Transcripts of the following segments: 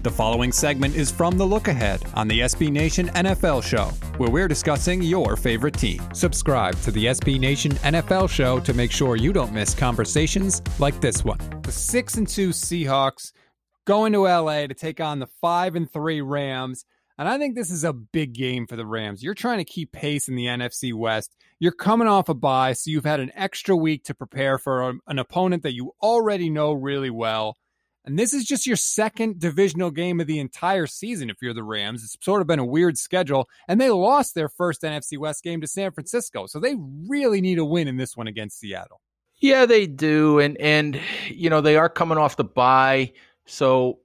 The following segment is from The Look Ahead on the SB Nation NFL Show, where we're discussing your favorite team. Subscribe to the SB Nation NFL Show to make sure you don't miss conversations like this one. The 6 and 2 Seahawks going to LA to take on the 5 and 3 Rams. And I think this is a big game for the Rams. You're trying to keep pace in the NFC West. You're coming off a bye, so you've had an extra week to prepare for an opponent that you already know really well. And this is just your second divisional game of the entire season if you're the Rams. It's sort of been a weird schedule. And they lost their first NFC West game to San Francisco. So they really need a win in this one against Seattle. Yeah, they do. And and you know, they are coming off the bye. So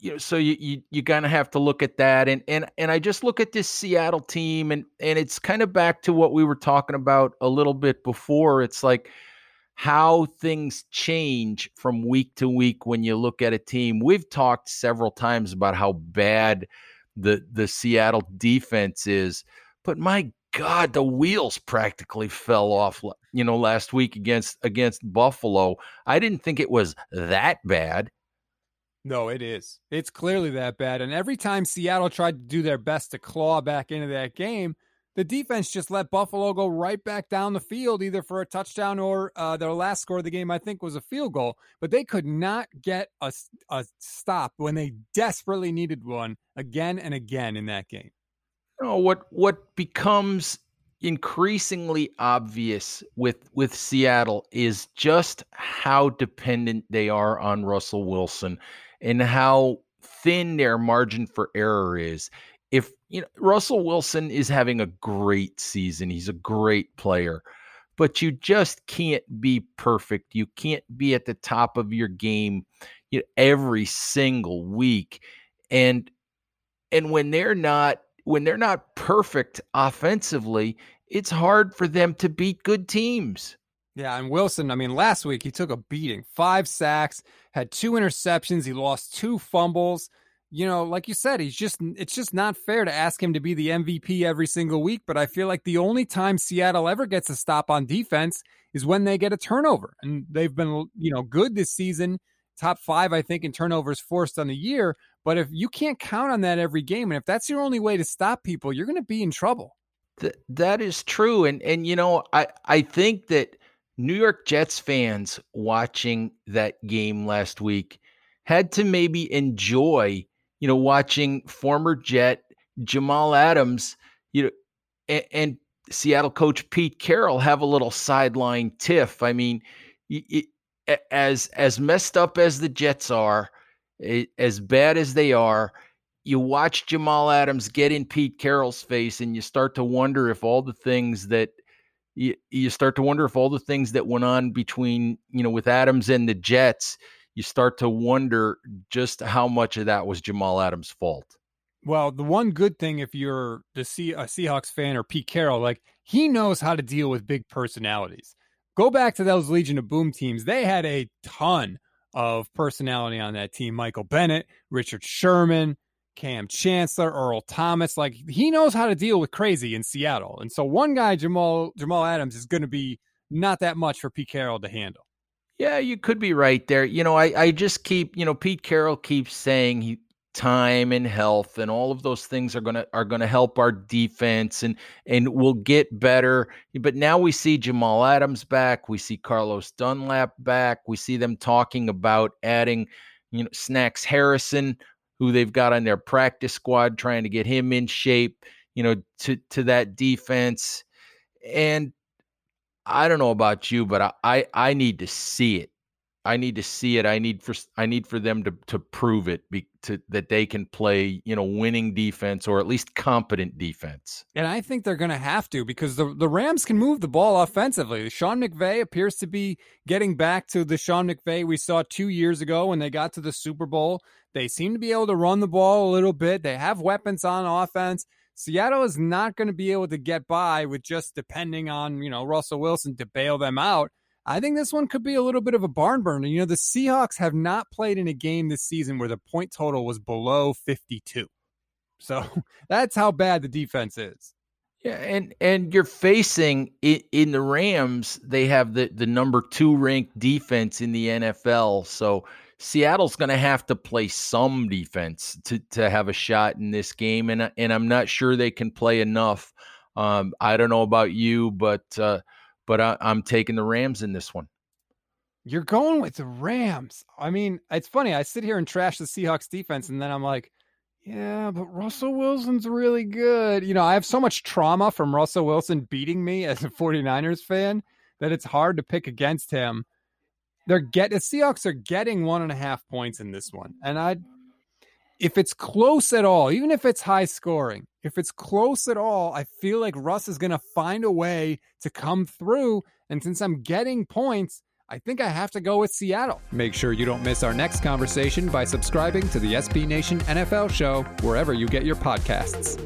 you know, so you you, you kind of have to look at that. And and and I just look at this Seattle team and and it's kind of back to what we were talking about a little bit before. It's like how things change from week to week when you look at a team. We've talked several times about how bad the the Seattle defense is, but my God, the wheels practically fell off. You know, last week against against Buffalo, I didn't think it was that bad. No, it is. It's clearly that bad. And every time Seattle tried to do their best to claw back into that game, the defense just let Buffalo go right back down the field, either for a touchdown or uh, their last score of the game, I think, was a field goal. But they could not get a, a stop when they desperately needed one again and again in that game. Know, what what becomes increasingly obvious with with Seattle is just how dependent they are on Russell Wilson and how thin their margin for error is if you know Russell Wilson is having a great season, he's a great player, but you just can't be perfect. You can't be at the top of your game you know, every single week, and and when they're not when they're not perfect offensively, it's hard for them to beat good teams. Yeah, and Wilson, I mean, last week he took a beating, five sacks, had two interceptions, he lost two fumbles you know, like you said, he's just it's just not fair to ask him to be the MVP every single week, but I feel like the only time Seattle ever gets a stop on defense is when they get a turnover. And they've been, you know, good this season, top 5 I think in turnovers forced on the year, but if you can't count on that every game and if that's your only way to stop people, you're going to be in trouble. Th- that is true and and you know, I I think that New York Jets fans watching that game last week had to maybe enjoy you know, watching former Jet Jamal Adams, you know, and, and Seattle coach Pete Carroll have a little sideline tiff. I mean, it, as as messed up as the Jets are, as bad as they are, you watch Jamal Adams get in Pete Carroll's face, and you start to wonder if all the things that you, you start to wonder if all the things that went on between you know with Adams and the Jets you start to wonder just how much of that was Jamal Adams' fault. Well, the one good thing if you're the C- a Seahawks fan or Pete Carroll, like he knows how to deal with big personalities. Go back to those Legion of Boom teams; they had a ton of personality on that team. Michael Bennett, Richard Sherman, Kam Chancellor, Earl Thomas. Like he knows how to deal with crazy in Seattle. And so one guy, Jamal Jamal Adams, is going to be not that much for Pete Carroll to handle. Yeah, you could be right there. You know, I, I just keep, you know, Pete Carroll keeps saying he time and health and all of those things are gonna are gonna help our defense and and we'll get better. But now we see Jamal Adams back, we see Carlos Dunlap back, we see them talking about adding, you know, Snacks Harrison, who they've got on their practice squad, trying to get him in shape, you know, to to that defense. And I don't know about you, but I, I, I need to see it. I need to see it. I need for I need for them to to prove it be, to that they can play, you know, winning defense or at least competent defense. And I think they're going to have to because the the Rams can move the ball offensively. Sean McVay appears to be getting back to the Sean McVay we saw 2 years ago when they got to the Super Bowl. They seem to be able to run the ball a little bit. They have weapons on offense. Seattle is not going to be able to get by with just depending on, you know, Russell Wilson to bail them out. I think this one could be a little bit of a barn burner. You know, the Seahawks have not played in a game this season where the point total was below 52. So that's how bad the defense is. Yeah, and and you're facing in, the Rams, they have the the number 2 ranked defense in the NFL. So Seattle's going to have to play some defense to to have a shot in this game, and and I'm not sure they can play enough. Um, I don't know about you, but uh, but I, I'm taking the Rams in this one. You're going with the Rams. I mean, it's funny. I sit here and trash the Seahawks defense, and then I'm like, yeah, but Russell Wilson's really good. You know, I have so much trauma from Russell Wilson beating me as a 49ers fan that it's hard to pick against him. They're get the Seahawks are getting one and a half points in this one. And I if it's close at all, even if it's high scoring, if it's close at all, I feel like Russ is gonna find a way to come through. And since I'm getting points, I think I have to go with Seattle. Make sure you don't miss our next conversation by subscribing to the SB Nation NFL show wherever you get your podcasts.